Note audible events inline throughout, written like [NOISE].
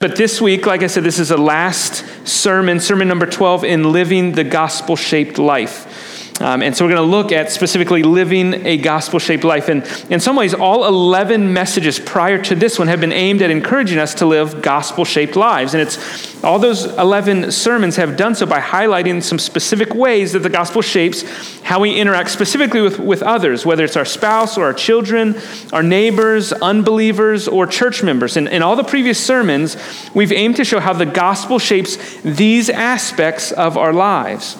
But this week, like I said, this is a last sermon, sermon number 12 in Living the Gospel Shaped Life. Um, and so we're going to look at specifically living a gospel shaped life. And in some ways, all 11 messages prior to this one have been aimed at encouraging us to live gospel shaped lives. And it's all those 11 sermons have done so by highlighting some specific ways that the gospel shapes how we interact specifically with, with others, whether it's our spouse or our children, our neighbors, unbelievers, or church members. And in all the previous sermons, we've aimed to show how the gospel shapes these aspects of our lives.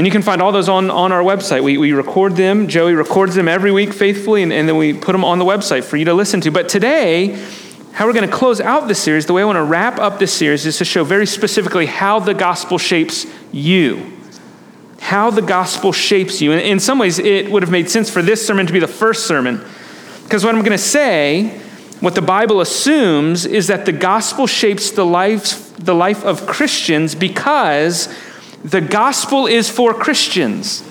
And you can find all those on, on our website. We, we record them. Joey records them every week faithfully, and, and then we put them on the website for you to listen to. But today, how we're going to close out this series, the way I want to wrap up this series is to show very specifically how the gospel shapes you. How the gospel shapes you. And in some ways, it would have made sense for this sermon to be the first sermon. Because what I'm going to say, what the Bible assumes, is that the gospel shapes the life, the life of Christians because the gospel is for Christians.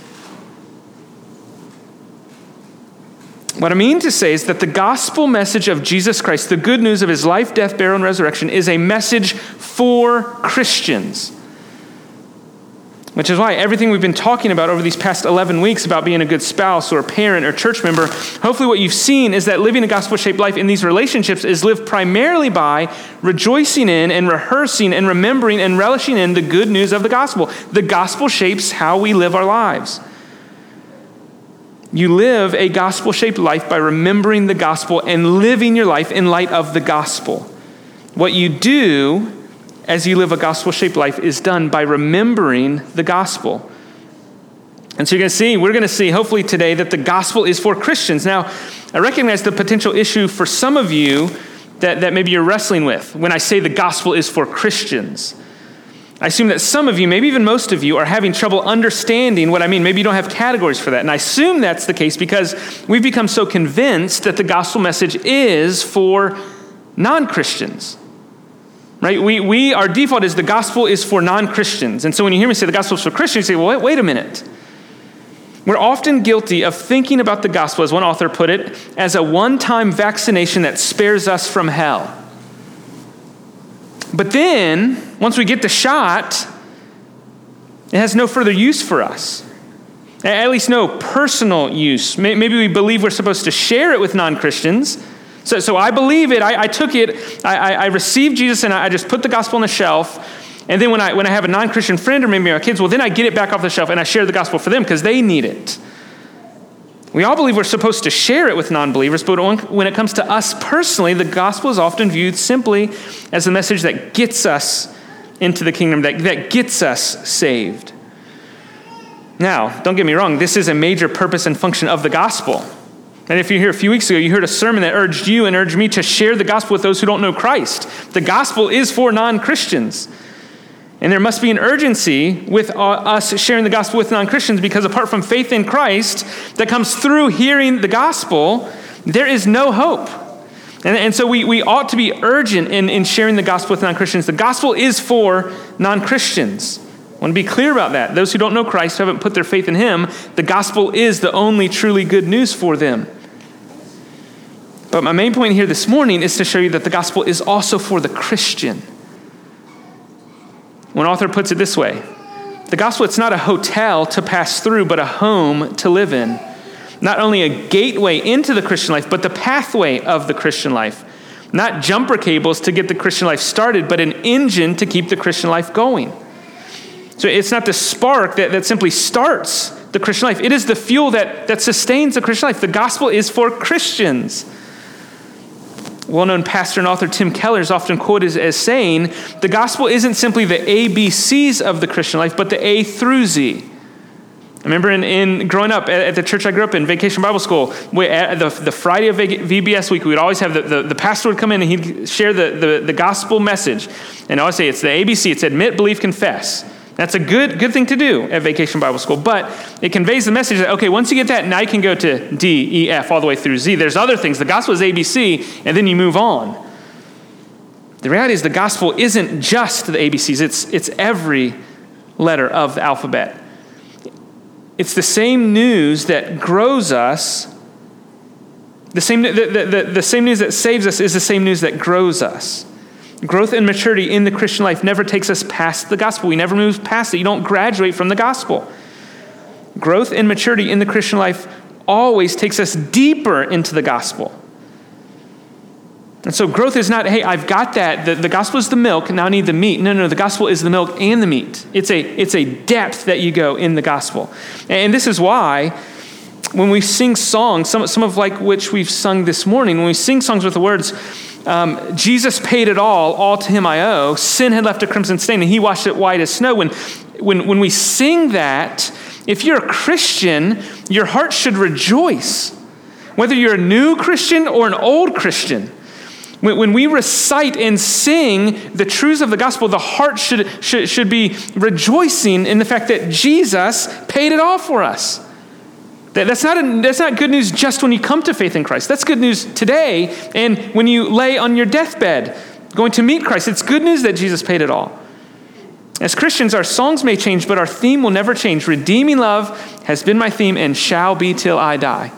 What I mean to say is that the gospel message of Jesus Christ, the good news of his life, death, burial, and resurrection, is a message for Christians. Which is why everything we've been talking about over these past 11 weeks about being a good spouse or parent or church member, hopefully what you've seen is that living a gospel shaped life in these relationships is lived primarily by rejoicing in and rehearsing and remembering and relishing in the good news of the gospel. The gospel shapes how we live our lives. You live a gospel shaped life by remembering the gospel and living your life in light of the gospel. What you do as you live a gospel shaped life is done by remembering the gospel. And so you're going to see, we're going to see hopefully today that the gospel is for Christians. Now, I recognize the potential issue for some of you that, that maybe you're wrestling with when I say the gospel is for Christians. I assume that some of you, maybe even most of you, are having trouble understanding what I mean. Maybe you don't have categories for that. And I assume that's the case because we've become so convinced that the gospel message is for non Christians. Right? We, we, our default is the gospel is for non Christians. And so when you hear me say the gospel is for Christians, you say, well, wait, wait a minute. We're often guilty of thinking about the gospel, as one author put it, as a one time vaccination that spares us from hell. But then, once we get the shot, it has no further use for us. At least no personal use. Maybe we believe we're supposed to share it with non Christians so, so I believe it. I, I took it. I, I, I, received Jesus and I just put the gospel on the shelf. And then when I, when I have a non Christian friend or maybe my kids, well, then I get it back off the shelf and I share the gospel for them because they need it. We all believe we're supposed to share it with non believers, but when it comes to us personally, the gospel is often viewed simply as a message that gets us into the kingdom, that, that gets us saved. Now, don't get me wrong, this is a major purpose and function of the gospel. And if you're here a few weeks ago, you heard a sermon that urged you and urged me to share the gospel with those who don't know Christ. The gospel is for non Christians. And there must be an urgency with uh, us sharing the gospel with non Christians because apart from faith in Christ that comes through hearing the gospel, there is no hope. And, and so we, we ought to be urgent in, in sharing the gospel with non Christians. The gospel is for non Christians. I want to be clear about that. Those who don't know Christ, who haven't put their faith in Him, the gospel is the only truly good news for them. But my main point here this morning is to show you that the gospel is also for the Christian. One author puts it this way the gospel, it's not a hotel to pass through, but a home to live in. Not only a gateway into the Christian life, but the pathway of the Christian life. Not jumper cables to get the Christian life started, but an engine to keep the Christian life going. So it's not the spark that, that simply starts the Christian life, it is the fuel that, that sustains the Christian life. The gospel is for Christians. Well known pastor and author Tim Keller is often quoted as saying, The gospel isn't simply the ABCs of the Christian life, but the A through Z. I remember in, in growing up at, the church I grew up in, Vacation Bible School, we, the, the Friday of VBS week, we'd always have the, the, the, pastor would come in and he'd share the, the, the gospel message. And I always say it's the ABC, it's admit, believe, confess. That's a good, good thing to do at Vacation Bible School, but it conveys the message that, okay, once you get that, now you can go to D, E, F, all the way through Z. There's other things. The gospel is ABC, and then you move on. The reality is, the gospel isn't just the ABCs, it's, it's every letter of the alphabet. It's the same news that grows us The same, the, the, the, the same news that saves us is the same news that grows us. Growth and maturity in the Christian life never takes us past the gospel. We never move past it. You don't graduate from the gospel. Growth and maturity in the Christian life always takes us deeper into the gospel. And so growth is not, hey, I've got that. The, the gospel is the milk, now I need the meat. No, no, the gospel is the milk and the meat. It's a, it's a depth that you go in the gospel. And this is why when we sing songs, some, some of like which we've sung this morning, when we sing songs with the words, um, Jesus paid it all, all to him I owe, sin had left a crimson stain, and he washed it white as snow. When, when, when we sing that, if you're a Christian, your heart should rejoice. Whether you're a new Christian or an old Christian, when, when we recite and sing the truths of the gospel, the heart should, should, should be rejoicing in the fact that Jesus paid it all for us. That, that's, not a, that's not good news just when you come to faith in Christ. That's good news today and when you lay on your deathbed going to meet Christ. It's good news that Jesus paid it all. As Christians, our songs may change, but our theme will never change. Redeeming love has been my theme and shall be till I die.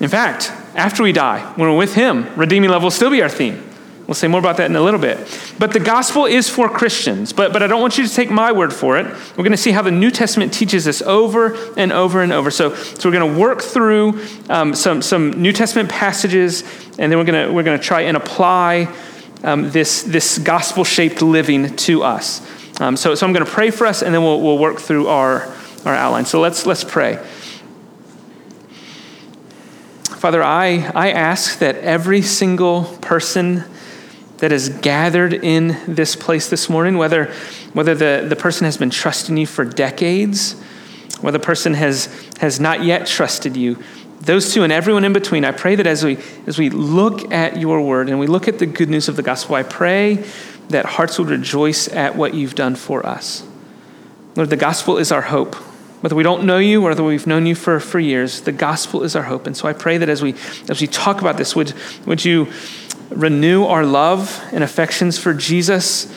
In fact, after we die, when we're with Him, redeeming love will still be our theme. We'll say more about that in a little bit. But the gospel is for Christians. But, but I don't want you to take my word for it. We're going to see how the New Testament teaches this over and over and over. So, so we're going to work through um, some, some New Testament passages, and then we're going to, we're going to try and apply um, this, this gospel shaped living to us. Um, so, so I'm going to pray for us, and then we'll, we'll work through our, our outline. So let's, let's pray. Father, I, I ask that every single person that is gathered in this place this morning, whether, whether the, the person has been trusting you for decades, whether the person has, has not yet trusted you, those two and everyone in between, I pray that as we, as we look at your word and we look at the good news of the gospel, I pray that hearts would rejoice at what you've done for us. Lord, the gospel is our hope. Whether we don't know you or whether we've known you for, for years, the gospel is our hope. And so I pray that as we, as we talk about this, would, would you renew our love and affections for Jesus?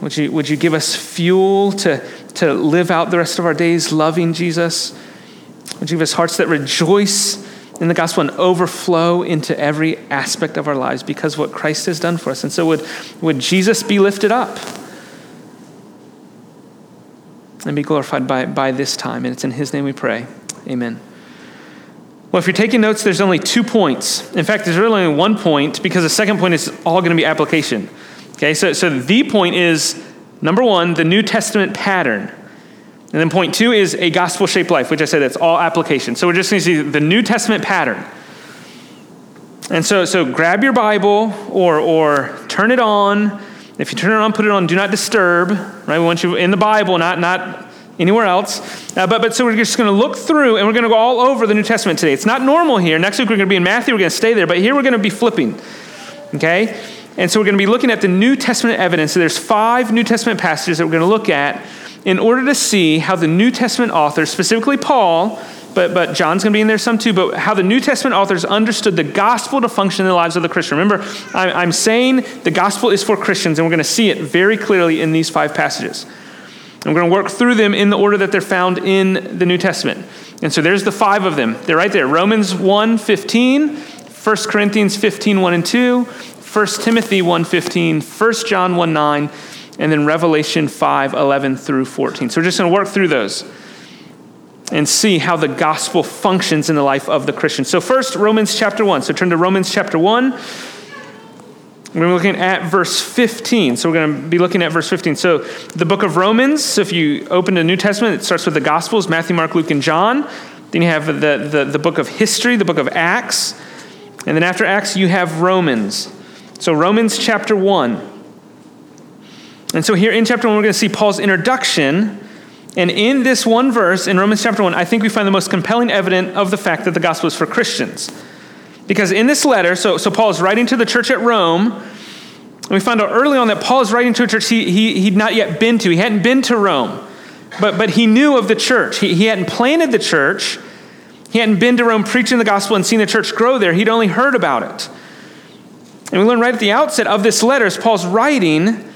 Would you, would you give us fuel to, to live out the rest of our days loving Jesus? Would you give us hearts that rejoice in the gospel and overflow into every aspect of our lives because what Christ has done for us? And so, would, would Jesus be lifted up and be glorified by, by this time? And it's in His name we pray. Amen. Well, if you're taking notes, there's only two points. In fact, there's really only one point because the second point is all going to be application. Okay, so, so the point is number one, the New Testament pattern. And then point two is a gospel shaped life, which I said that's all application. So we're just going to see the New Testament pattern. And so, so grab your Bible or, or turn it on. If you turn it on, put it on do not disturb, right? We want you in the Bible, not, not anywhere else. Uh, but, but so we're just going to look through and we're going to go all over the New Testament today. It's not normal here. Next week we're going to be in Matthew. We're going to stay there. But here we're going to be flipping. Okay? And so we're going to be looking at the New Testament evidence. So there's five New Testament passages that we're going to look at in order to see how the New Testament authors, specifically Paul, but, but John's going to be in there some too, but how the New Testament authors understood the gospel to function in the lives of the Christian. Remember, I'm saying the gospel is for Christians, and we're going to see it very clearly in these five passages. I'm going to work through them in the order that they're found in the New Testament. And so there's the five of them. They're right there. Romans 1 15, 1 Corinthians 15 1 and 2, 1 Timothy 1 15, 1 John 1 9, and then Revelation 5 11 through 14. So we're just going to work through those and see how the gospel functions in the life of the Christian. So, first, Romans chapter 1. So turn to Romans chapter 1. We're looking at verse 15. So we're going to be looking at verse 15. So the book of Romans, so if you open the New Testament, it starts with the Gospels Matthew, Mark, Luke, and John. Then you have the, the, the book of history, the book of Acts. And then after Acts, you have Romans. So Romans chapter 1. And so here in chapter 1, we're going to see Paul's introduction. And in this one verse, in Romans chapter 1, I think we find the most compelling evidence of the fact that the gospel is for Christians. Because in this letter, so, so Paul is writing to the church at Rome. And we found out early on that Paul is writing to a church he, he, he'd not yet been to. He hadn't been to Rome, but, but he knew of the church. He, he hadn't planted the church, he hadn't been to Rome preaching the gospel and seen the church grow there. He'd only heard about it. And we learn right at the outset of this letter, as Paul's writing,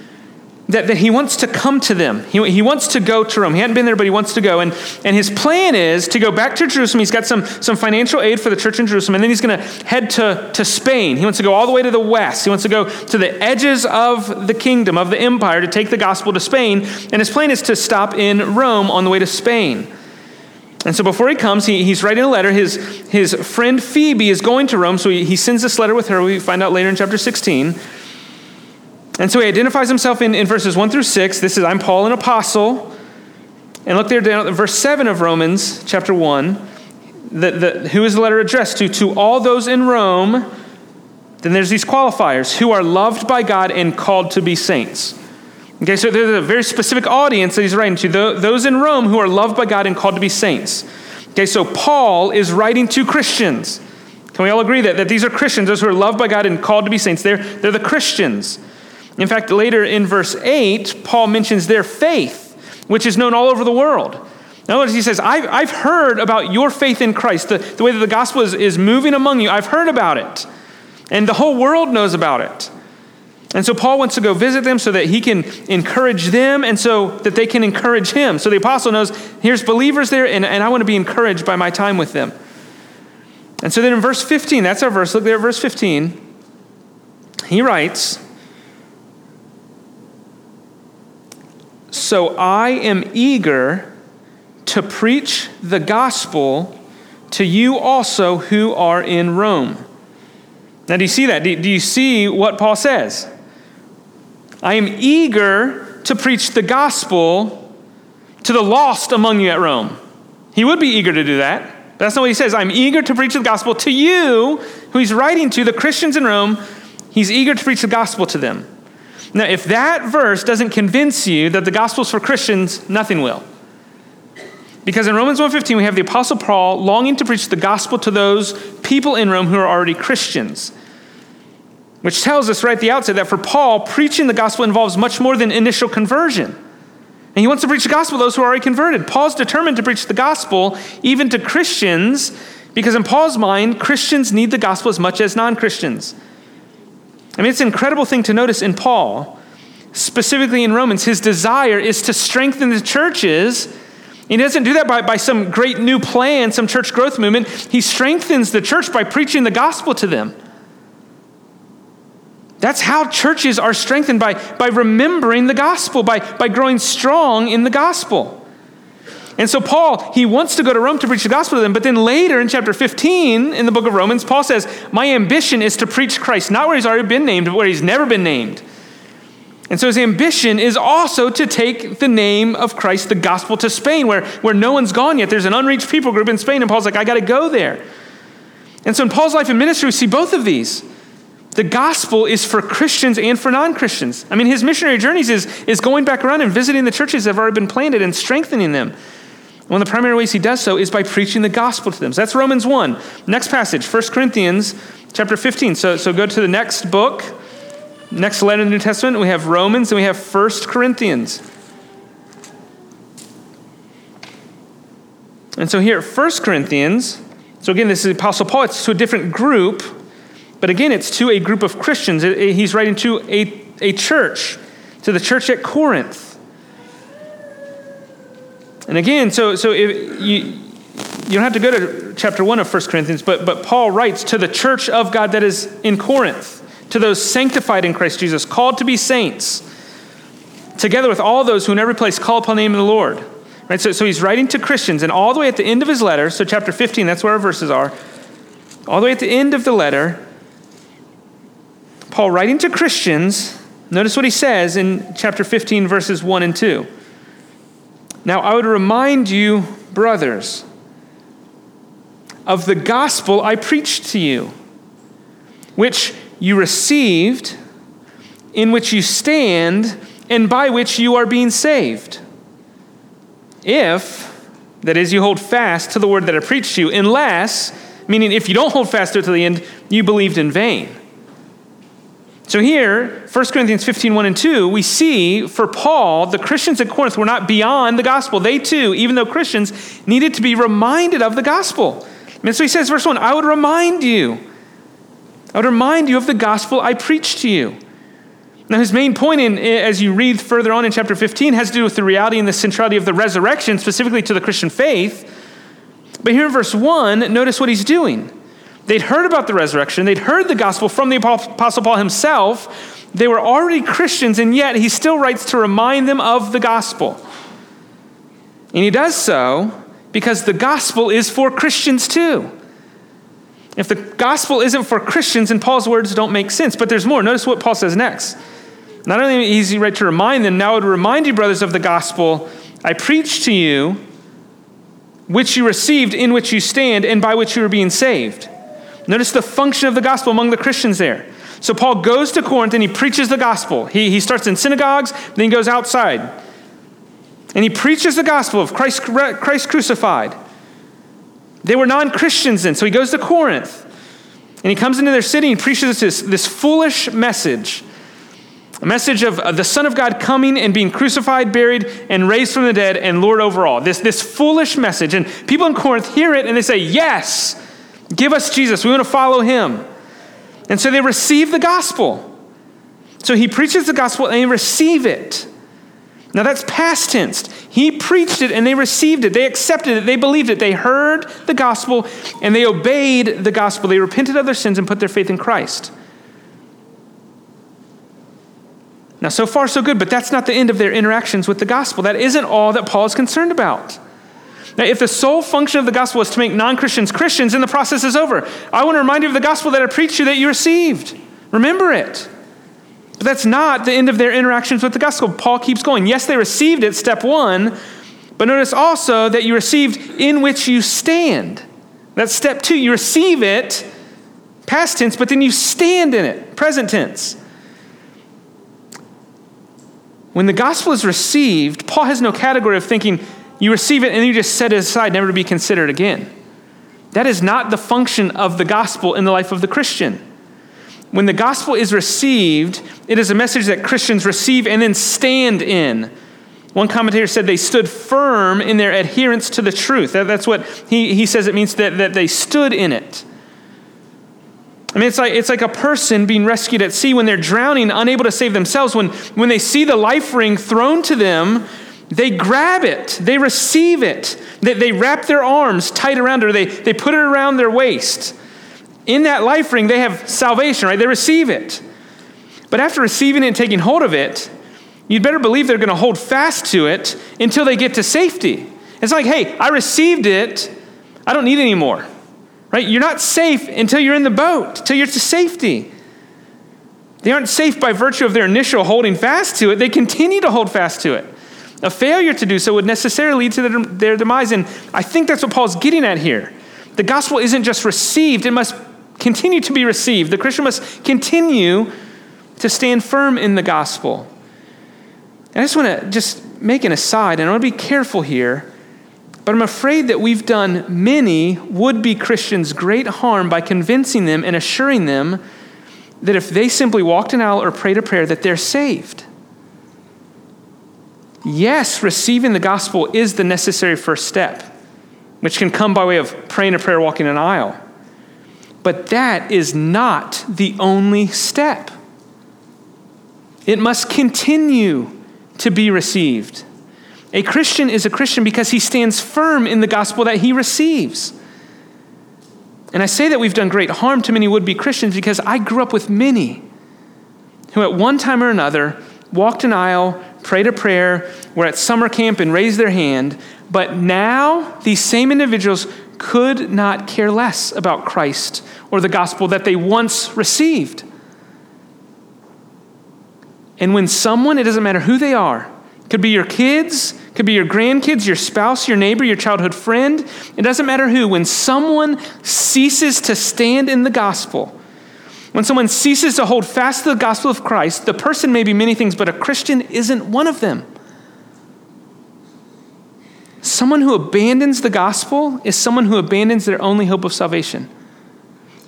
that, that he wants to come to them. He, he wants to go to Rome. He hadn't been there, but he wants to go. And, and his plan is to go back to Jerusalem. He's got some, some financial aid for the church in Jerusalem, and then he's going to head to, to Spain. He wants to go all the way to the west. He wants to go to the edges of the kingdom, of the empire, to take the gospel to Spain. And his plan is to stop in Rome on the way to Spain. And so before he comes, he, he's writing a letter. His, his friend Phoebe is going to Rome, so he, he sends this letter with her. We find out later in chapter 16. And so he identifies himself in, in verses 1 through 6. This is, I'm Paul, an apostle. And look there down at verse 7 of Romans chapter 1. The, the, who is the letter addressed to? To all those in Rome. Then there's these qualifiers who are loved by God and called to be saints. Okay, so there's a very specific audience that he's writing to those in Rome who are loved by God and called to be saints. Okay, so Paul is writing to Christians. Can we all agree that, that these are Christians, those who are loved by God and called to be saints? They're, they're the Christians. In fact, later in verse 8, Paul mentions their faith, which is known all over the world. In other words, he says, I've, I've heard about your faith in Christ, the, the way that the gospel is, is moving among you. I've heard about it. And the whole world knows about it. And so Paul wants to go visit them so that he can encourage them and so that they can encourage him. So the apostle knows here's believers there, and, and I want to be encouraged by my time with them. And so then in verse 15, that's our verse. Look there at verse 15. He writes, So I am eager to preach the gospel to you also who are in Rome. Now, do you see that? Do you see what Paul says? I am eager to preach the gospel to the lost among you at Rome. He would be eager to do that. But that's not what he says. I'm eager to preach the gospel to you, who he's writing to, the Christians in Rome. He's eager to preach the gospel to them. Now, if that verse doesn't convince you that the gospel is for Christians, nothing will. Because in Romans 1:15 we have the apostle Paul longing to preach the gospel to those people in Rome who are already Christians. Which tells us right at the outset that for Paul, preaching the gospel involves much more than initial conversion. And he wants to preach the gospel to those who are already converted. Paul's determined to preach the gospel even to Christians because in Paul's mind, Christians need the gospel as much as non-Christians. I mean, it's an incredible thing to notice in Paul, specifically in Romans. His desire is to strengthen the churches. He doesn't do that by, by some great new plan, some church growth movement. He strengthens the church by preaching the gospel to them. That's how churches are strengthened by, by remembering the gospel, by, by growing strong in the gospel. And so, Paul, he wants to go to Rome to preach the gospel to them, but then later in chapter 15 in the book of Romans, Paul says, My ambition is to preach Christ, not where he's already been named, but where he's never been named. And so his ambition is also to take the name of Christ, the gospel, to Spain, where, where no one's gone yet. There's an unreached people group in Spain, and Paul's like, I got to go there. And so in Paul's life and ministry, we see both of these. The gospel is for Christians and for non Christians. I mean, his missionary journeys is, is going back around and visiting the churches that have already been planted and strengthening them. One of the primary ways he does so is by preaching the gospel to them. So that's Romans 1. Next passage, 1 Corinthians chapter 15. So, so go to the next book, next letter in the New Testament. We have Romans and we have 1 Corinthians. And so here, 1 Corinthians, so again, this is Apostle Paul, it's to a different group, but again, it's to a group of Christians. He's writing to a, a church, to the church at Corinth. And again, so, so if you, you don't have to go to chapter 1 of 1 Corinthians, but, but Paul writes to the church of God that is in Corinth, to those sanctified in Christ Jesus, called to be saints, together with all those who in every place call upon the name of the Lord. Right? So, so he's writing to Christians, and all the way at the end of his letter, so chapter 15, that's where our verses are, all the way at the end of the letter, Paul writing to Christians, notice what he says in chapter 15, verses 1 and 2. Now, I would remind you, brothers, of the gospel I preached to you, which you received, in which you stand, and by which you are being saved. If, that is, you hold fast to the word that I preached to you, unless, meaning if you don't hold fast to it to the end, you believed in vain. So here, 1 Corinthians 15, 1 and 2, we see for Paul, the Christians at Corinth were not beyond the gospel. They too, even though Christians, needed to be reminded of the gospel. And so he says, verse 1, I would remind you. I would remind you of the gospel I preached to you. Now, his main point, in, eh, as you read further on in chapter 15, has to do with the reality and the centrality of the resurrection, specifically to the Christian faith. But here in verse 1, notice what he's doing. They'd heard about the resurrection, they'd heard the gospel from the Apostle Paul himself. They were already Christians, and yet he still writes to remind them of the gospel. And he does so because the gospel is for Christians too. If the gospel isn't for Christians, then Paul's words don't make sense. But there's more. Notice what Paul says next. Not only is he right to remind them, now I would remind you, brothers, of the gospel I preached to you, which you received, in which you stand, and by which you are being saved. Notice the function of the gospel among the Christians there. So Paul goes to Corinth and he preaches the gospel. He, he starts in synagogues, then he goes outside. And he preaches the gospel of Christ, Christ crucified. They were non Christians then, so he goes to Corinth. And he comes into their city and preaches this, this foolish message a message of the Son of God coming and being crucified, buried, and raised from the dead, and Lord over all. This, this foolish message. And people in Corinth hear it and they say, Yes, give us Jesus. We want to follow him. And so they receive the gospel. So he preaches the gospel and they receive it. Now that's past tense. He preached it and they received it. They accepted it. They believed it. They heard the gospel and they obeyed the gospel. They repented of their sins and put their faith in Christ. Now, so far, so good, but that's not the end of their interactions with the gospel. That isn't all that Paul is concerned about. Now, if the sole function of the gospel is to make non Christians Christians, then the process is over. I want to remind you of the gospel that I preached you that you received. Remember it. But that's not the end of their interactions with the gospel. Paul keeps going. Yes, they received it, step one, but notice also that you received in which you stand. That's step two. You receive it, past tense, but then you stand in it, present tense. When the gospel is received, Paul has no category of thinking you receive it and you just set it aside, never to be considered again. That is not the function of the gospel in the life of the Christian. When the gospel is received, it is a message that Christians receive and then stand in. One commentator said they stood firm in their adherence to the truth. that's what he, he says it means that, that they stood in it. I mean, it's like, it's like a person being rescued at sea when they're drowning, unable to save themselves. When, when they see the life ring thrown to them, they grab it, they receive it, they, they wrap their arms tight around it, they, they put it around their waist in that life ring, they have salvation, right? They receive it. But after receiving it and taking hold of it, you'd better believe they're going to hold fast to it until they get to safety. It's like, hey, I received it, I don't need any more. Right? You're not safe until you're in the boat, until you're to safety. They aren't safe by virtue of their initial holding fast to it, they continue to hold fast to it. A failure to do so would necessarily lead to their, their demise. And I think that's what Paul's getting at here. The gospel isn't just received, it must continue to be received. The Christian must continue to stand firm in the gospel. And I just want to just make an aside, and I want to be careful here, but I'm afraid that we've done many would be Christians great harm by convincing them and assuring them that if they simply walked an aisle or prayed a prayer, that they're saved. Yes, receiving the gospel is the necessary first step, which can come by way of praying a prayer, walking an aisle. But that is not the only step. It must continue to be received. A Christian is a Christian because he stands firm in the gospel that he receives. And I say that we've done great harm to many would be Christians because I grew up with many who, at one time or another, walked an aisle, prayed a prayer, were at summer camp and raised their hand, but now these same individuals could not care less about Christ or the gospel that they once received. And when someone, it doesn't matter who they are, could be your kids, could be your grandkids, your spouse, your neighbor, your childhood friend, it doesn't matter who, when someone ceases to stand in the gospel, when someone ceases to hold fast to the gospel of Christ, the person may be many things, but a Christian isn't one of them. Someone who abandons the gospel is someone who abandons their only hope of salvation.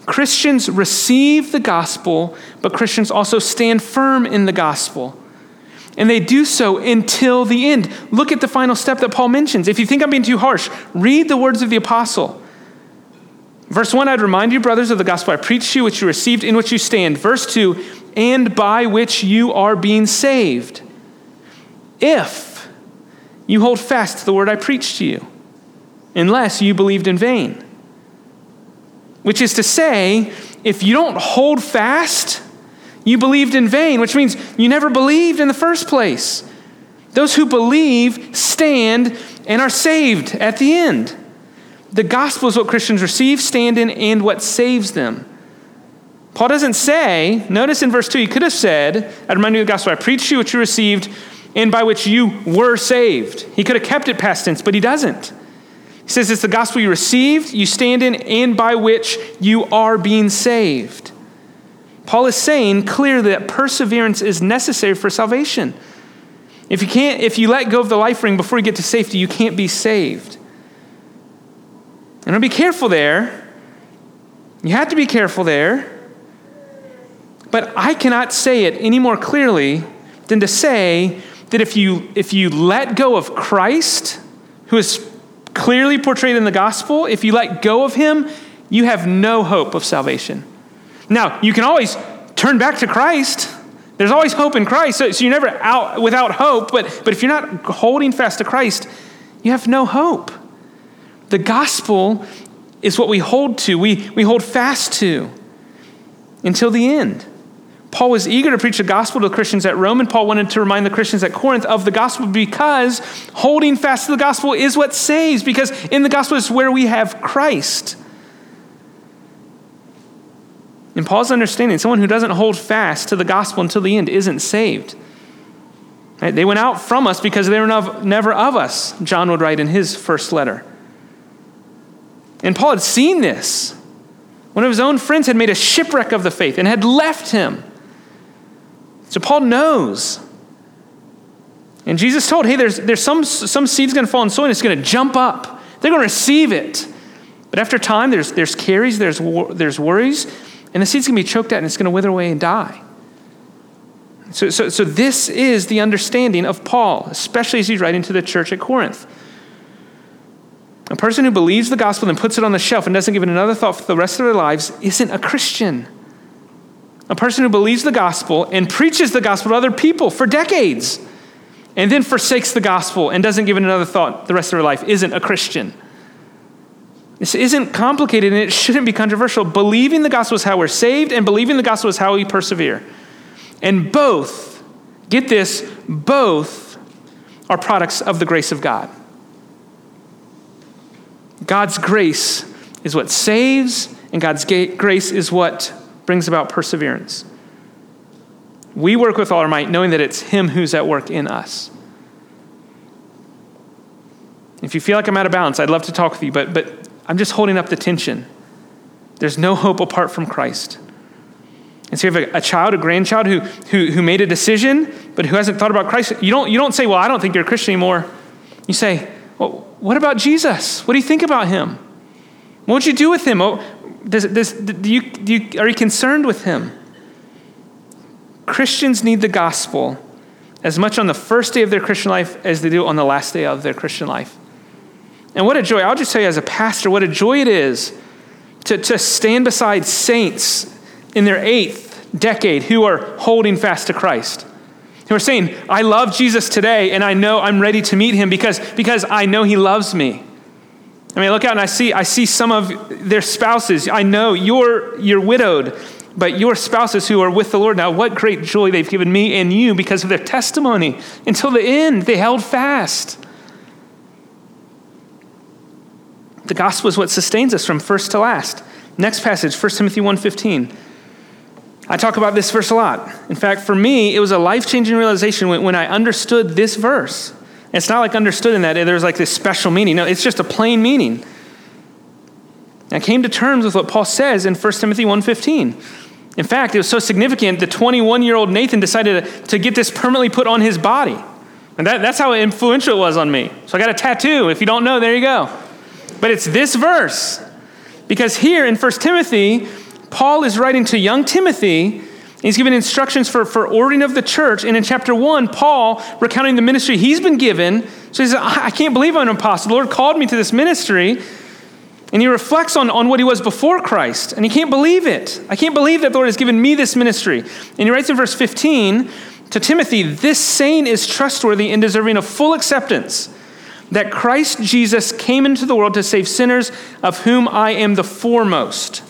Christians receive the gospel, but Christians also stand firm in the gospel. And they do so until the end. Look at the final step that Paul mentions. If you think I'm being too harsh, read the words of the apostle. Verse 1 I'd remind you, brothers, of the gospel I preached to you, which you received, in which you stand. Verse 2 and by which you are being saved. If you hold fast to the word I preached to you, unless you believed in vain. Which is to say, if you don't hold fast, you believed in vain, which means you never believed in the first place. Those who believe stand and are saved at the end. The gospel is what Christians receive, stand in, and what saves them. Paul doesn't say, notice in verse 2, he could have said, I remind you of the gospel I preached you, which you received, and by which you were saved. He could have kept it past tense, but he doesn't. He says it's the gospel you received, you stand in, and by which you are being saved. Paul is saying clearly that perseverance is necessary for salvation. If you can't, if you let go of the life ring before you get to safety, you can't be saved. And be careful there. You have to be careful there. But I cannot say it any more clearly than to say that if you if you let go of Christ, who is clearly portrayed in the gospel, if you let go of him, you have no hope of salvation. Now, you can always turn back to Christ. There's always hope in Christ, so, so you're never out without hope. But, but if you're not holding fast to Christ, you have no hope. The gospel is what we hold to, we, we hold fast to until the end. Paul was eager to preach the gospel to the Christians at Rome, and Paul wanted to remind the Christians at Corinth of the gospel because holding fast to the gospel is what saves, because in the gospel is where we have Christ. In Paul's understanding, someone who doesn't hold fast to the gospel until the end isn't saved. They went out from us because they were never of us, John would write in his first letter. And Paul had seen this. One of his own friends had made a shipwreck of the faith and had left him. So Paul knows. And Jesus told, hey, there's, there's some, some seed's going to fall in soil and it's going to jump up. They're going to receive it. But after time, there's, there's caries, there's, there's worries, and the seed's going to be choked out and it's going to wither away and die. So, so, so this is the understanding of Paul, especially as he's writing to the church at Corinth. A person who believes the gospel and puts it on the shelf and doesn't give it another thought for the rest of their lives isn't a Christian. A person who believes the gospel and preaches the gospel to other people for decades and then forsakes the gospel and doesn't give it another thought the rest of their life isn't a Christian. This isn't complicated and it shouldn't be controversial. Believing the gospel is how we're saved, and believing the gospel is how we persevere. And both, get this, both are products of the grace of God. God's grace is what saves, and God's grace is what brings about perseverance. We work with all our might, knowing that it's Him who's at work in us. If you feel like I'm out of balance, I'd love to talk with you, but, but I'm just holding up the tension. There's no hope apart from Christ. And so you have a, a, child, a grandchild who, who, who made a decision, but who hasn't thought about Christ. You don't, you don't say, Well, I don't think you're a Christian anymore. You say, Well, what about Jesus? What do you think about him? What would you do with him? Oh, does, does, do you, do you, are you concerned with him? Christians need the gospel as much on the first day of their Christian life as they do on the last day of their Christian life. And what a joy. I'll just tell you as a pastor, what a joy it is to, to stand beside saints in their eighth decade who are holding fast to Christ. Who are saying, I love Jesus today and I know I'm ready to meet him because, because I know he loves me. I mean, I look out and I see, I see some of their spouses. I know you're, you're widowed, but your spouses who are with the Lord now, what great joy they've given me and you because of their testimony. Until the end, they held fast. The gospel is what sustains us from first to last. Next passage, 1 Timothy 1.15. I talk about this verse a lot. In fact, for me, it was a life-changing realization when, when I understood this verse. It's not like understood in that there's like this special meaning. No, it's just a plain meaning. I came to terms with what Paul says in 1 Timothy 1.15. In fact, it was so significant, the 21-year-old Nathan decided to, to get this permanently put on his body. And that, that's how influential it was on me. So I got a tattoo. If you don't know, there you go. But it's this verse. Because here in 1 Timothy, Paul is writing to young Timothy He's given instructions for, for ordering of the church. And in chapter one, Paul, recounting the ministry he's been given, so he says, I can't believe I'm an apostle. The Lord called me to this ministry. And he reflects on, on what he was before Christ, and he can't believe it. I can't believe that the Lord has given me this ministry. And he writes in verse 15 to Timothy, This saying is trustworthy and deserving of full acceptance that Christ Jesus came into the world to save sinners, of whom I am the foremost.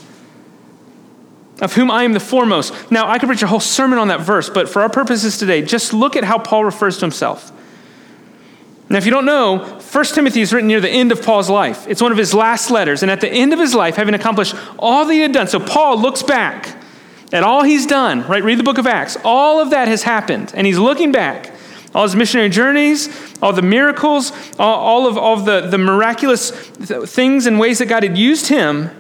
Of whom I am the foremost. Now, I could preach a whole sermon on that verse, but for our purposes today, just look at how Paul refers to himself. Now, if you don't know, 1 Timothy is written near the end of Paul's life. It's one of his last letters. And at the end of his life, having accomplished all that he had done, so Paul looks back at all he's done, right? Read the book of Acts. All of that has happened. And he's looking back. All his missionary journeys, all the miracles, all, all of, all of the, the miraculous things and ways that God had used him.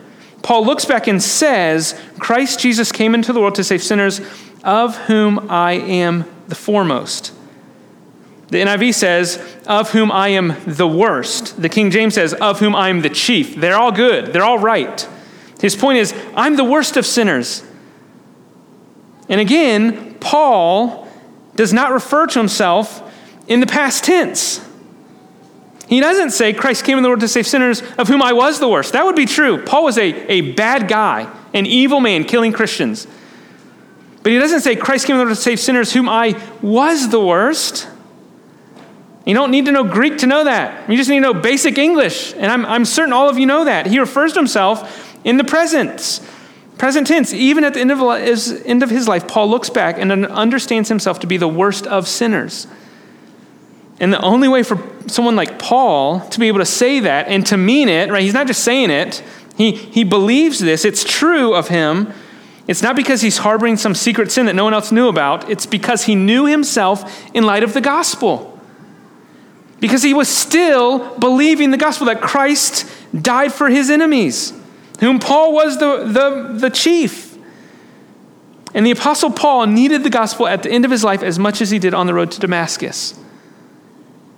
Paul looks back and says, Christ Jesus came into the world to save sinners, of whom I am the foremost. The NIV says, of whom I am the worst. The King James says, of whom I am the chief. They're all good, they're all right. His point is, I'm the worst of sinners. And again, Paul does not refer to himself in the past tense. He doesn't say, Christ came in the world to save sinners, of whom I was the worst. That would be true. Paul was a, a bad guy, an evil man killing Christians. But he doesn't say, Christ came in the world to save sinners, whom I was the worst. You don't need to know Greek to know that. You just need to know basic English. And I'm, I'm certain all of you know that. He refers to himself in the present. Present tense, even at the end of, his, end of his life, Paul looks back and understands himself to be the worst of sinners. And the only way for someone like Paul to be able to say that and to mean it, right? He's not just saying it, he, he believes this, it's true of him. It's not because he's harboring some secret sin that no one else knew about, it's because he knew himself in light of the gospel because he was still believing the gospel that Christ died for his enemies, whom Paul was the, the, the chief. And the Apostle Paul needed the gospel at the end of his life as much as he did on the road to Damascus.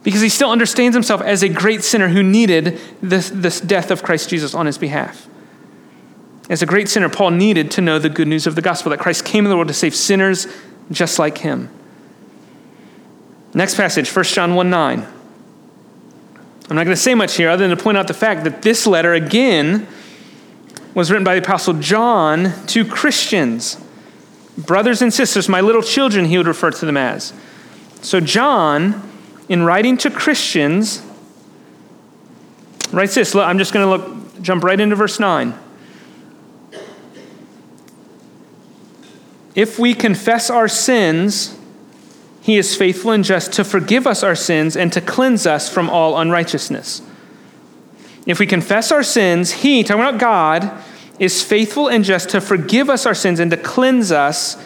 Because he still understands himself as a great sinner who needed this, this death of Christ Jesus on his behalf. As a great sinner, Paul needed to know the good news of the gospel that Christ came in the world to save sinners just like him. Next passage, 1 John 1 9. I'm not going to say much here other than to point out the fact that this letter, again, was written by the Apostle John to Christians. Brothers and sisters, my little children, he would refer to them as. So, John, in writing to Christians, writes this. I'm just going to look, jump right into verse 9. If we confess our sins, he is faithful and just to forgive us our sins and to cleanse us from all unrighteousness. If we confess our sins, He, talking about God, is faithful and just to forgive us our sins and to cleanse us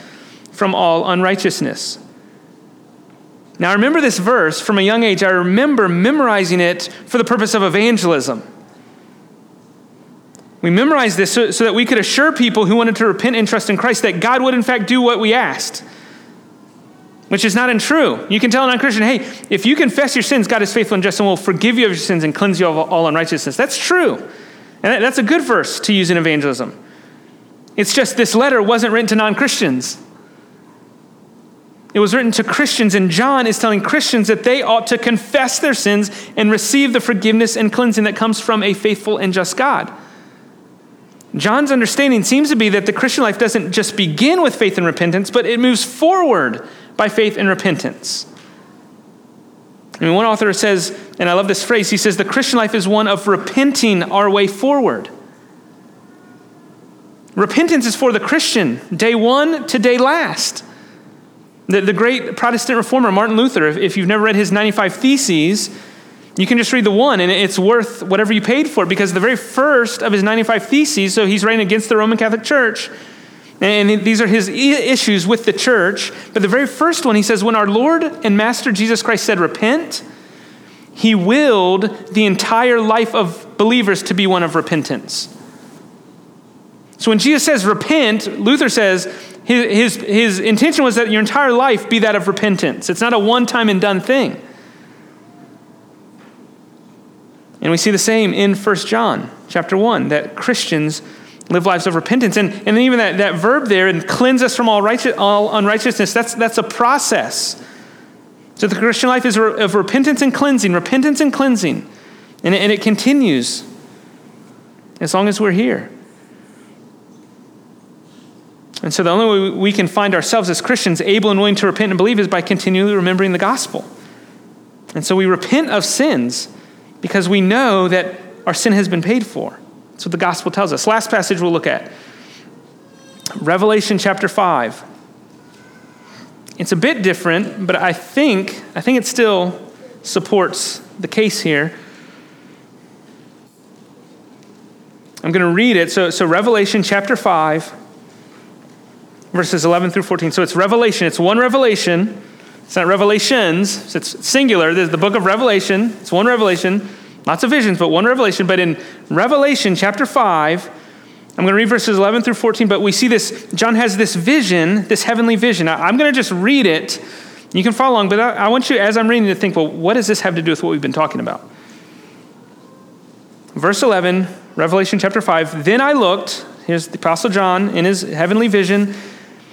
from all unrighteousness. Now, I remember this verse from a young age. I remember memorizing it for the purpose of evangelism. We memorized this so, so, that we could assure people who wanted to repent and trust in Christ that God would, in fact, do what we asked which is not untrue. You can tell a non Christian, hey, if you confess your sins, God is faithful and just and will forgive you of your sins and cleanse you of all unrighteousness. That's true. And that's a good verse to use in evangelism. It's just this letter wasn't written to non Christians. It was written to Christians, and John is telling Christians that they ought to confess their sins and receive the forgiveness and cleansing that comes from a faithful and just God. John's understanding seems to be that the Christian life doesn't just begin with faith and repentance, but it moves forward by faith and repentance. I mean, one author says, and I love this phrase, he says, the Christian life is one of repenting our way forward. Repentance is for the Christian, day one to day last. The, the great Protestant reformer, Martin Luther, if, if you've never read his 95 Theses, you can just read the one, and it's worth whatever you paid for it because the very first of his 95 Theses, so he's writing against the Roman Catholic Church, and these are his issues with the church. But the very first one, he says, when our Lord and Master Jesus Christ said, repent, he willed the entire life of believers to be one of repentance. So when Jesus says repent, Luther says his, his, his intention was that your entire life be that of repentance. It's not a one time and done thing. And we see the same in 1 John chapter 1 that Christians live lives of repentance. And, and even that, that verb there, and cleanse us from all, righteous, all unrighteousness, that's, that's a process. So the Christian life is of repentance and cleansing, repentance and cleansing. And it, and it continues. as long as we're here. And so the only way we can find ourselves as Christians able and willing to repent and believe is by continually remembering the gospel. And so we repent of sins because we know that our sin has been paid for. That's what the gospel tells us. Last passage we'll look at Revelation chapter 5. It's a bit different, but I think, I think it still supports the case here. I'm going to read it. So, so Revelation chapter 5, verses 11 through 14. So it's Revelation. It's one revelation. It's not revelations. It's singular. There's the book of Revelation. It's one revelation. Lots of visions, but one revelation. But in Revelation chapter 5, I'm going to read verses 11 through 14, but we see this. John has this vision, this heavenly vision. I'm going to just read it. You can follow along, but I want you, as I'm reading, to think, well, what does this have to do with what we've been talking about? Verse 11, Revelation chapter 5. Then I looked, here's the Apostle John in his heavenly vision,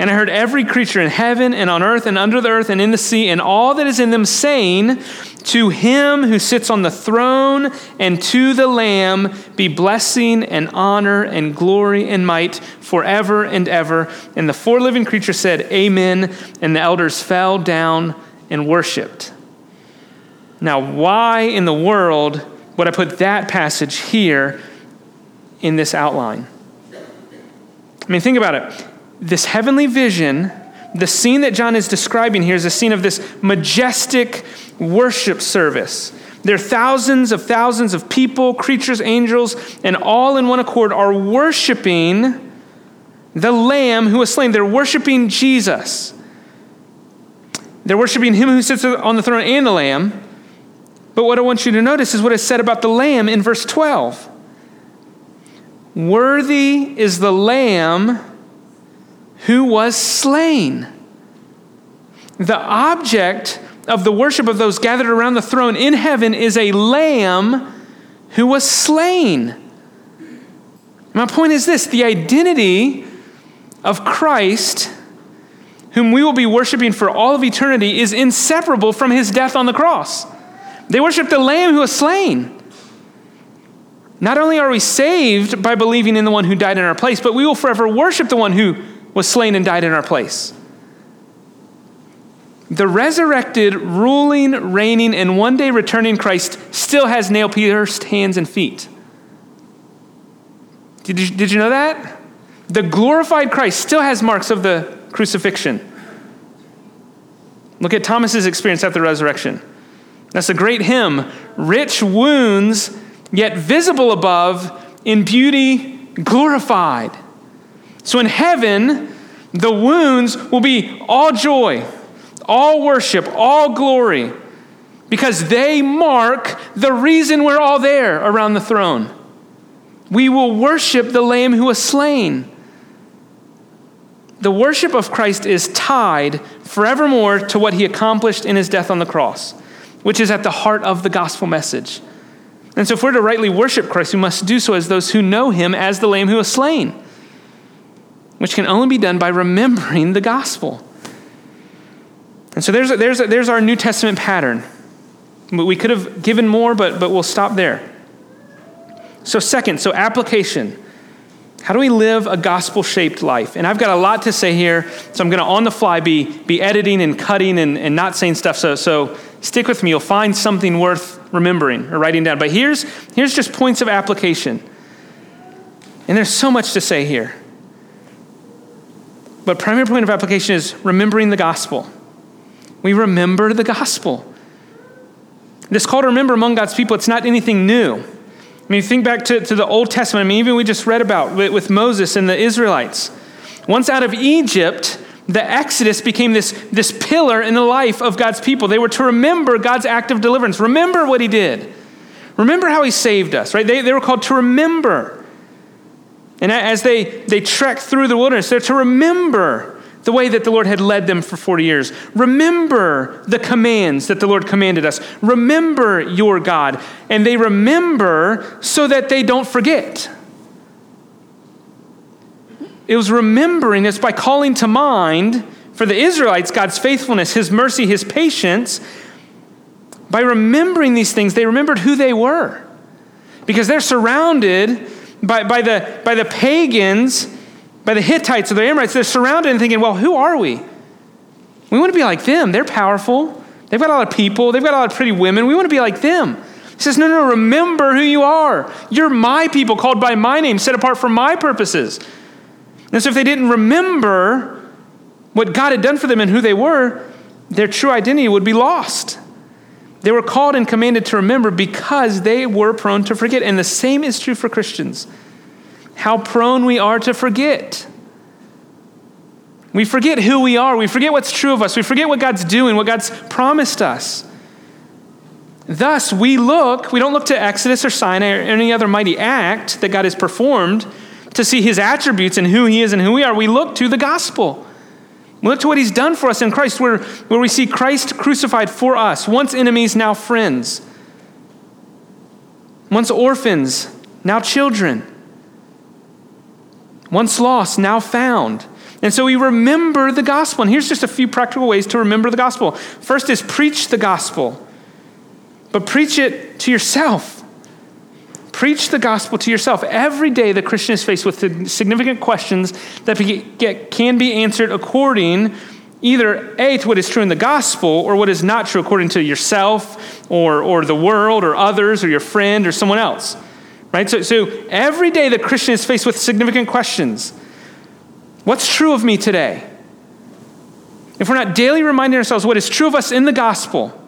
And I heard every creature in heaven and on earth and under the earth and in the sea and all that is in them saying, To him who sits on the throne and to the Lamb be blessing and honor and glory and might forever and ever. And the four living creatures said, Amen. And the elders fell down and worshiped. Now, why in the world would I put that passage here in this outline? I mean, think about it this heavenly vision, the scene that John is describing here is a scene of this majestic worship service. There are thousands of thousands of people, creatures, angels, and all in one accord are worshiping the Lamb who was slain. They're worshiping Jesus. They're worshiping Him who sits on the throne and the Lamb. But what I want you to notice is what is said about the Lamb in verse 12. Worthy is the Lamb who was slain. The object of the worship of those gathered around the throne in heaven is a lamb who was slain. My point is this the identity of Christ, whom we will be worshiping for all of eternity, is inseparable from his death on the cross. They worship the lamb who was slain. Not only are we saved by believing in the one who died in our place, but we will forever worship the one who was slain and died in our place. The resurrected, ruling, reigning, and one day returning Christ still has nail pierced hands and feet. Did you, did you know that? The glorified Christ still has marks of the crucifixion. Look at Thomas's experience after the resurrection. That's a great hymn. Rich wounds, yet visible above, in beauty glorified. So in heaven, the wounds will be all joy, all worship, all glory, because they mark the reason we're all there around the throne. We will worship the Lamb who was slain. The worship of Christ is tied forevermore to what he accomplished in his death on the cross, which is at the heart of the gospel message. And so, if we're to rightly worship Christ, we must do so as those who know him as the Lamb who was slain which can only be done by remembering the gospel. And so there's, there's, there's our New Testament pattern. We could have given more, but, but we'll stop there. So, second, so application. How do we live a gospel shaped life? And I've got a lot to say here, so I'm going to on the fly be, be editing and cutting and, and not saying stuff. So, so stick with me. You'll find something worth remembering or writing down. But here's, here's just points of application. And there's so much to say here. But primary point of application is remembering the gospel. We remember the gospel. This call to remember among God's people, it's not anything new. I mean, think back to, to the Old Testament. I mean, even we just read about with, with Moses and the Israelites. Once out of Egypt, the Exodus became this, this pillar in the life of God's people. They were to remember God's act of deliverance. Remember what he did. Remember how he saved us, right? They, they were called to remember. And as they, they trek through the wilderness, they're to remember the way that the Lord had led them for 40 years. Remember the commands that the Lord commanded us. Remember your God. And they remember so that they don't forget. It was remembering, it's by calling to mind for the Israelites God's faithfulness, His mercy, His patience. By remembering these things, they remembered who they were. Because they're surrounded by, by, the, by the pagans by the Hittites or the Amorites, they're surrounded and thinking, well, who are we? We want to be like them. They're powerful. They've got a lot of people. They've got a lot of pretty women. We want to be like them. He says, no, no, remember who you are. You're my people called by my name, set apart for my purposes. And so if they didn't remember what God had done for them and who they were, their true identity would be lost. They were called and commanded to remember because they were prone to forget. And the same is true for Christians how prone we are to forget. We forget who we are. We forget what's true of us. We forget what God's doing, what God's promised us. Thus, we look, we don't look to Exodus or Sinai or any other mighty act that God has performed to see his attributes and who he is and who we are. We look to the gospel. Look to what he's done for us in Christ, where, where we see Christ crucified for us, once enemies, now friends, once orphans, now children once lost, now found. And so we remember the gospel. And here's just a few practical ways to remember the gospel. First is preach the gospel, but preach it to yourself. Preach the gospel to yourself. Every day, the Christian is faced with significant questions that can be answered according either A, to what is true in the gospel, or what is not true according to yourself, or, or the world, or others, or your friend, or someone else. Right? So, so every day the Christian is faced with significant questions. What's true of me today? If we're not daily reminding ourselves what is true of us in the gospel,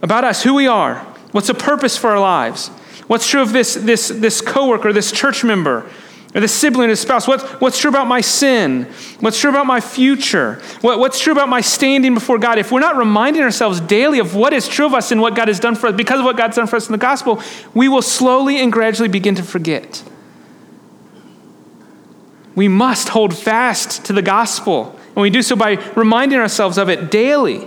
about us, who we are, what's the purpose for our lives, what's true of this, this, this coworker, this church member, or the sibling, the spouse. What, what's true about my sin? What's true about my future? What, what's true about my standing before God? If we're not reminding ourselves daily of what is true of us and what God has done for us, because of what God's done for us in the gospel, we will slowly and gradually begin to forget. We must hold fast to the gospel, and we do so by reminding ourselves of it daily.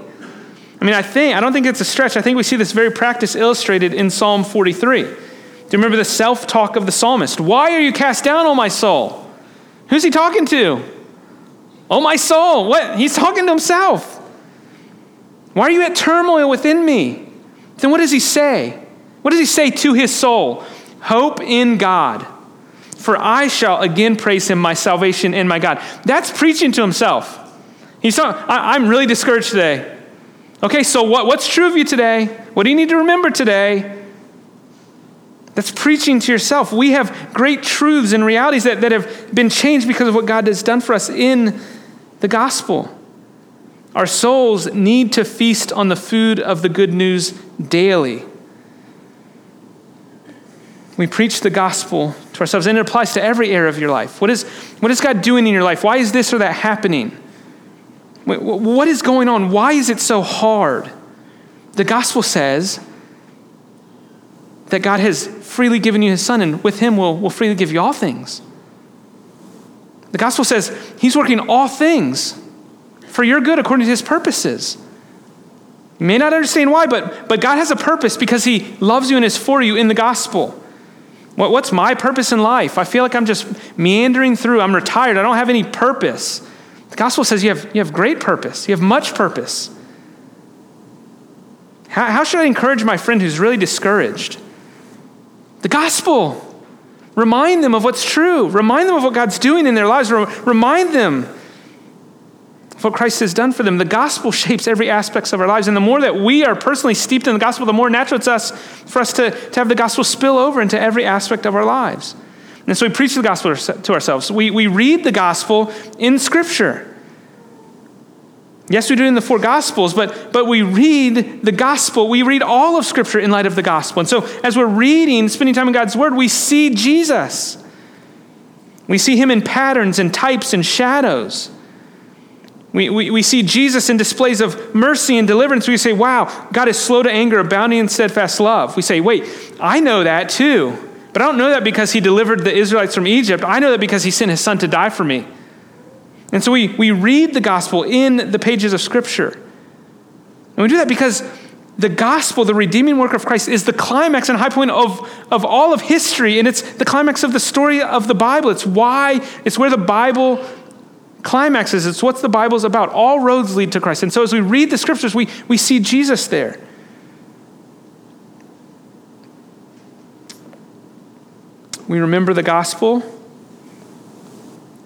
I mean, I think, I don't think it's a stretch. I think we see this very practice illustrated in Psalm 43. Do you remember the self talk of the psalmist? Why are you cast down, O my soul? Who's he talking to? Oh, my soul. What? He's talking to himself. Why are you at turmoil within me? Then what does he say? What does he say to his soul? Hope in God, for I shall again praise him, my salvation and my God. That's preaching to himself. He's talking, I, am really discouraged today. Okay, so what, what's true of you today? What do you need to remember today? That's preaching to yourself. We have great truths and realities that, that have been changed because of what God has done for us in the gospel. Our souls need to feast on the food of the good news daily. We preach the gospel to ourselves, and it applies to every area of your life. What is, what is God doing in your life? Why is this or that happening? What is going on? Why is it so hard? The gospel says that God has freely given you his son, and with him will will freely give you all things. The gospel says he's working all things for your good according to his purposes. You may not understand why, but, but God has a purpose because he loves you and is for you in the gospel. What, what's my purpose in life? I feel like I'm just meandering through. I'm retired. I don't have any purpose. The gospel says you have, you have great purpose, you have much purpose. How, how should I encourage my friend who's really discouraged? The gospel. Remind them of what's true. Remind them of what God's doing in their lives. Remind them of what Christ has done for them. The gospel [LAUGHS] shapes every aspect of our lives. And the more that we are personally steeped in the gospel, the more natural it's us for us to, to have the gospel spill over into every aspect of our lives. And so we preach the gospel to ourselves. We, we read the gospel in Scripture. Yes, we do it in the four Gospels, but, but we read the Gospel. We read all of Scripture in light of the Gospel. And so as we're reading, spending time in God's Word, we see Jesus. We see him in patterns and types and shadows. We, we, we see Jesus in displays of mercy and deliverance. We say, wow, God is slow to anger, abounding in steadfast love. We say, wait, I know that too. But I don't know that because he delivered the Israelites from Egypt. I know that because he sent his son to die for me. And so we, we read the gospel in the pages of Scripture. And we do that because the gospel, the redeeming work of Christ, is the climax and high point of, of all of history. And it's the climax of the story of the Bible. It's why, it's where the Bible climaxes. It's what the Bible's about. All roads lead to Christ. And so as we read the scriptures, we, we see Jesus there. We remember the gospel.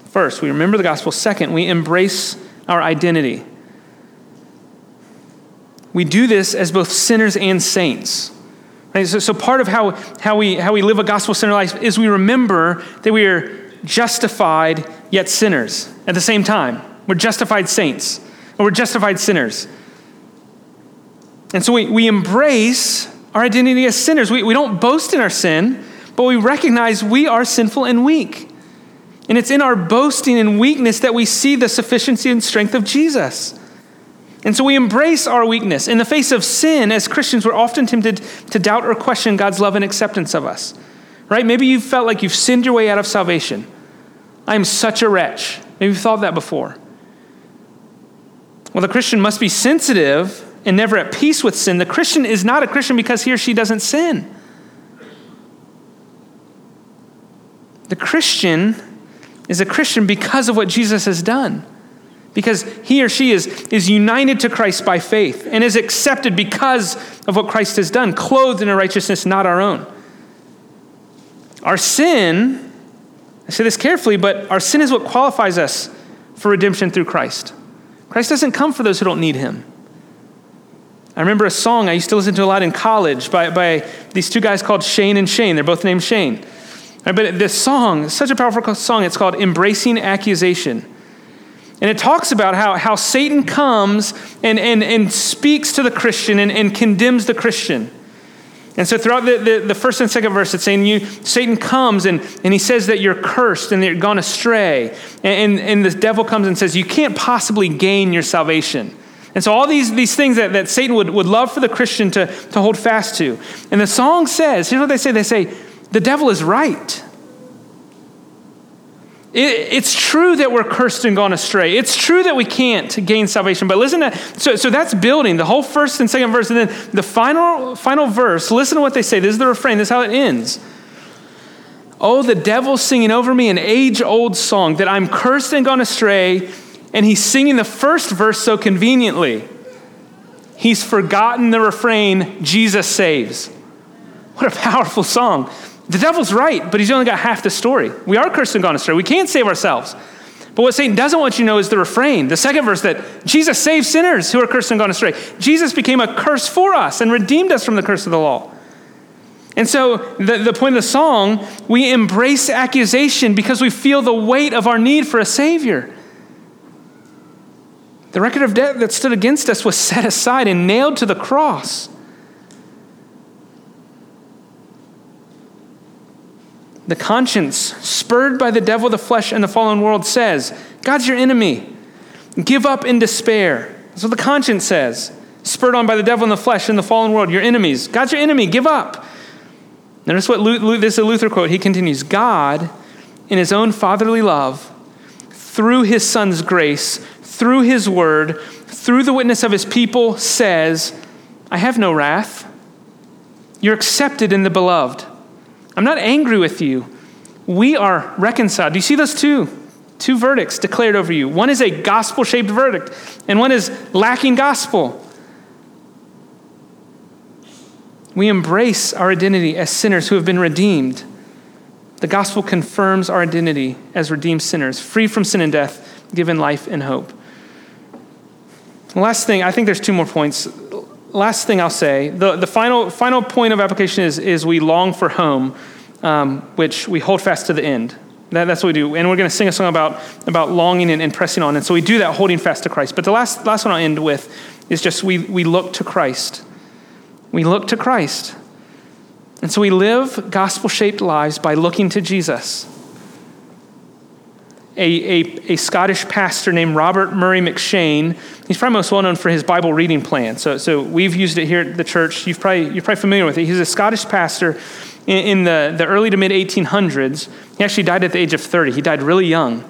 First, we remember the gospel. Second, we embrace our identity. We do this as both sinners and saints. Right? So, so part of how, how, we, how we live a gospel centered life is we remember that we are justified yet sinners at the same time. We're justified saints, or we're justified sinners. And so we, we embrace our identity as sinners. We, we don't boast in our sin, but we recognize we are sinful and weak. And it's in our boasting and weakness that we see the sufficiency and strength of Jesus. And so we embrace our weakness. In the face of sin, as Christians, we're often tempted to doubt or question God's love and acceptance of us. Right? Maybe you've felt like you've sinned your way out of salvation. I am such a wretch. Maybe you've thought that before. Well, the Christian must be sensitive and never at peace with sin. The Christian is not a Christian because he or she doesn't sin. The Christian is a Christian because of what Jesus has done because he or she is, is united to Christ by faith and is accepted because of what Christ has done, clothed in a righteousness not our own. Our sin, I say this carefully, but our sin is what qualifies us for redemption through Christ. Christ doesn't come for those who don't need him. I remember a song I used to listen to a lot in college by, by these two guys called Shane and Shane. They're both named Shane. But this song, such a powerful song, it's called Embracing Accusation. And it talks about how, how Satan comes and, and, and speaks to the Christian and, and condemns the Christian. And so throughout the, the, the, first and second verse, it's saying you, Satan comes and, and he says that you're cursed and that you're gone astray. And, and, and the devil comes and says, you can't possibly gain your salvation. And so all these, these things that, that Satan would, would love for the Christian to, to hold fast to. And the song says, here's what they say. They say, the devil is right. It, it's true that we're cursed and gone astray. It's true that we can't gain salvation. But listen to so, so that's building the whole first and second verse, and then the final final verse. Listen to what they say. This is the refrain. This is how it ends. Oh, the devil singing over me an age-old song that I'm cursed and gone astray, and he's singing the first verse so conveniently. He's forgotten the refrain, Jesus saves. What a powerful song. The devil's right, but he's only got half the story. We are cursed and gone astray. We can't save ourselves. But what Satan doesn't want you to know is the refrain, the second verse that Jesus saves sinners who are cursed and gone astray. Jesus became a curse for us and redeemed us from the curse of the law. And so, the, the point of the song, we embrace accusation because we feel the weight of our need for a Savior. The record of debt that stood against us was set aside and nailed to the cross. The conscience, spurred by the devil, the flesh, and the fallen world, says, God's your enemy. Give up in despair. That's what the conscience says. Spurred on by the devil and the flesh and the fallen world, your enemies. God's your enemy. Give up. Notice what Luther, this is a Luther quote. He continues God, in his own fatherly love, through his son's grace, through his word, through the witness of his people, says, I have no wrath. You're accepted in the beloved. I'm not angry with you. We are reconciled. Do you see those two? Two verdicts declared over you. One is a gospel shaped verdict, and one is lacking gospel. We embrace our identity as sinners who have been redeemed. The gospel confirms our identity as redeemed sinners, free from sin and death, given life and hope. last thing, I think there's two more points last thing I'll say the, the final, final point of application is, is we long for home, um, which we hold fast to the end. That, that's what we do. And we're going to sing a song about, about longing and, and pressing on. And so we do that holding fast to Christ. But the last, last one I'll end with is just we, we look to Christ. We look to Christ. And so we live gospel shaped lives by looking to Jesus a, a, a, Scottish pastor named Robert Murray M'Cheyne. He's probably most well known for his Bible reading plan. So, so we've used it here at the church. You've probably, you're probably familiar with it. He's a Scottish pastor in, in the, the early to mid 1800s. He actually died at the age of 30. He died really young.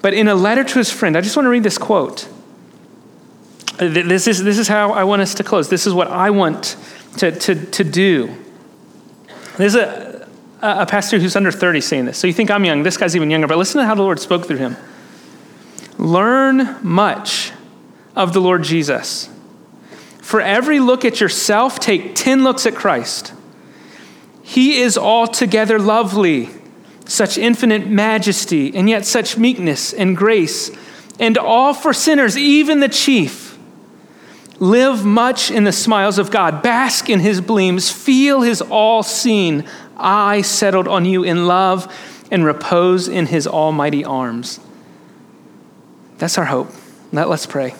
But in a letter to his friend, I just want to read this quote. This is, this is how I want us to close. This is what I want to, to, to do. There's a, a pastor who's under 30 saying this. So you think I'm young. This guy's even younger, but listen to how the Lord spoke through him. Learn much of the Lord Jesus. For every look at yourself, take 10 looks at Christ. He is altogether lovely, such infinite majesty, and yet such meekness and grace, and all for sinners, even the chief. Live much in the smiles of God, bask in his gleams, feel his all seen eye settled on you in love, and repose in his almighty arms. That's our hope. Let, let's pray.